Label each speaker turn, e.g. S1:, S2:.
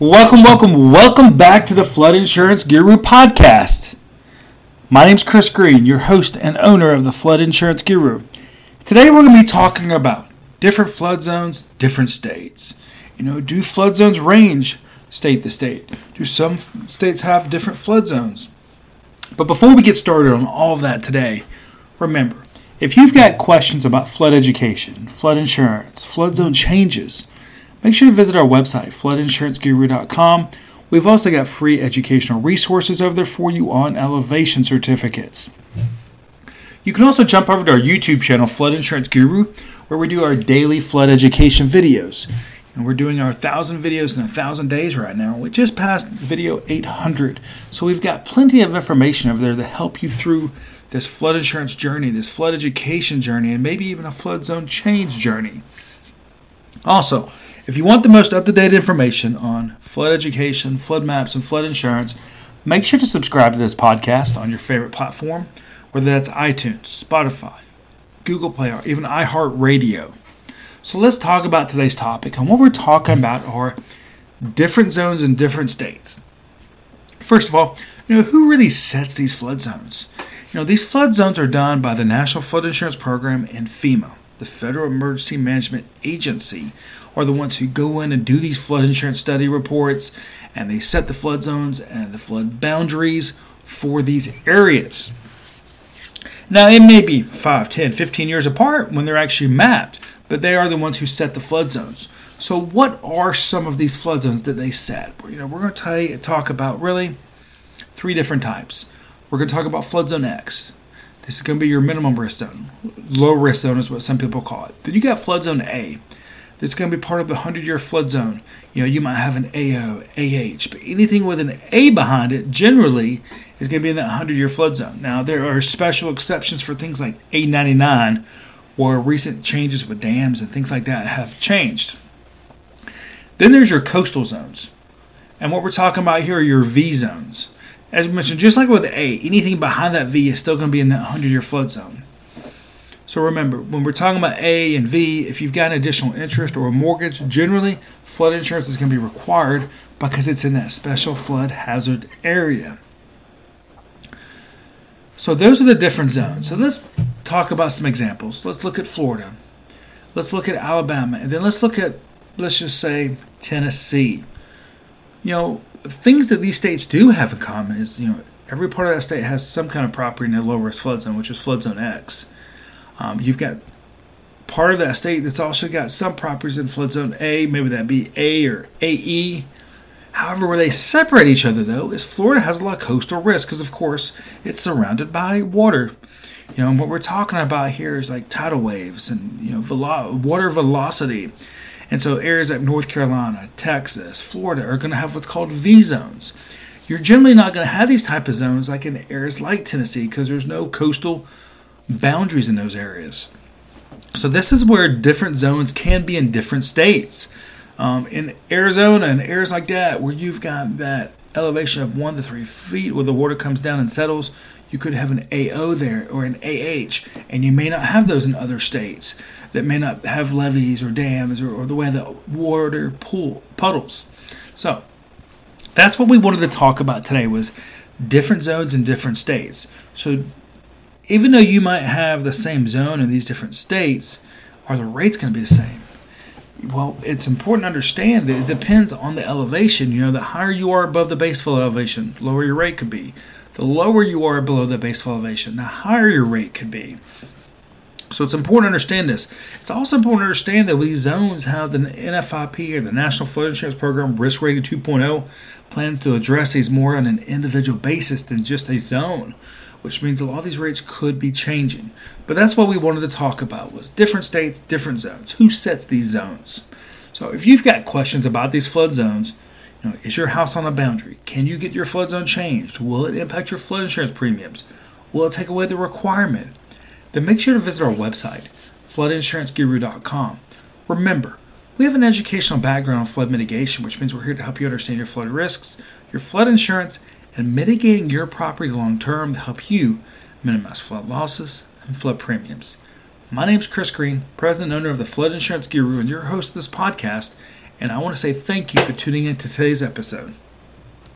S1: Welcome, welcome, welcome back to the Flood Insurance Guru podcast. My name's Chris Green, your host and owner of the Flood Insurance Guru. Today we're going to be talking about different flood zones, different states. You know, do flood zones range state to state? Do some states have different flood zones? But before we get started on all of that today, remember, if you've got questions about flood education, flood insurance, flood zone changes, Make sure to visit our website, floodinsuranceguru.com. We've also got free educational resources over there for you on elevation certificates. You can also jump over to our YouTube channel, Flood Insurance Guru, where we do our daily flood education videos. And we're doing our 1,000 videos in a 1,000 days right now. We just passed video 800. So we've got plenty of information over there to help you through this flood insurance journey, this flood education journey, and maybe even a flood zone change journey. Also, if you want the most up to date information on flood education, flood maps, and flood insurance, make sure to subscribe to this podcast on your favorite platform, whether that's iTunes, Spotify, Google Play, or even iHeartRadio. So let's talk about today's topic. And what we're talking about are different zones in different states. First of all, you know, who really sets these flood zones? You know, these flood zones are done by the National Flood Insurance Program and FEMA, the Federal Emergency Management Agency, are the ones who go in and do these flood insurance study reports and they set the flood zones and the flood boundaries for these areas. Now, it may be 5, 10, 15 years apart when they're actually mapped, but they are the ones who set the flood zones. So, what are some of these flood zones that they set? You know, we're going to you, talk about really three different types. We're going to talk about flood zone X. This is going to be your minimum risk zone. Low risk zone is what some people call it. Then you got flood zone A that's going to be part of the 100 year flood zone. You know, you might have an AO, AH, but anything with an A behind it generally is going to be in that 100 year flood zone. Now, there are special exceptions for things like A99, where recent changes with dams and things like that have changed. Then there's your coastal zones. And what we're talking about here are your V zones. As mentioned, just like with A, anything behind that V is still going to be in that 100 year flood zone. So remember, when we're talking about A and V, if you've got an additional interest or a mortgage, generally flood insurance is going to be required because it's in that special flood hazard area. So those are the different zones. So let's talk about some examples. Let's look at Florida. Let's look at Alabama. And then let's look at, let's just say, Tennessee. You know, things that these states do have in common is, you know, every part of that state has some kind of property in a low risk flood zone, which is flood zone X. Um, you've got part of that state that's also got some properties in flood zone A, maybe that be A or AE. However, where they separate each other though is Florida has a lot of coastal risk because, of course, it's surrounded by water. You know, and what we're talking about here is like tidal waves and you know velo- water velocity. And so areas like North Carolina, Texas, Florida are going to have what's called V zones. You're generally not going to have these type of zones like in areas like Tennessee because there's no coastal boundaries in those areas. So this is where different zones can be in different states. Um, in Arizona and areas like that, where you've got that elevation of one to three feet, where the water comes down and settles, you could have an AO there or an AH, and you may not have those in other states that may not have levees or dams or, or the way the water pool puddles. So that's what we wanted to talk about today was different zones in different states. So even though you might have the same zone in these different states, are the rates going to be the same? Well, it's important to understand that it depends on the elevation. You know, the higher you are above the base flow elevation, lower your rate could be. The lower you are below the base flow elevation, the higher your rate could be. So it's important to understand this. It's also important to understand that these zones have the NFIP or the National Flood Insurance Program Risk Rating 2.0 plans to address these more on an individual basis than just a zone which means a lot of these rates could be changing. But that's what we wanted to talk about was different states, different zones. Who sets these zones? So if you've got questions about these flood zones, you know, is your house on a boundary? Can you get your flood zone changed? Will it impact your flood insurance premiums? Will it take away the requirement? Then make sure to visit our website, floodinsuranceguru.com. Remember, we have an educational background on flood mitigation, which means we're here to help you understand your flood risks, your flood insurance, and mitigating your property long term to help you minimize flood losses and flood premiums. My name is Chris Green, president and owner of the Flood Insurance Guru, and your host of this podcast. and I want to say thank you for tuning in to today's episode.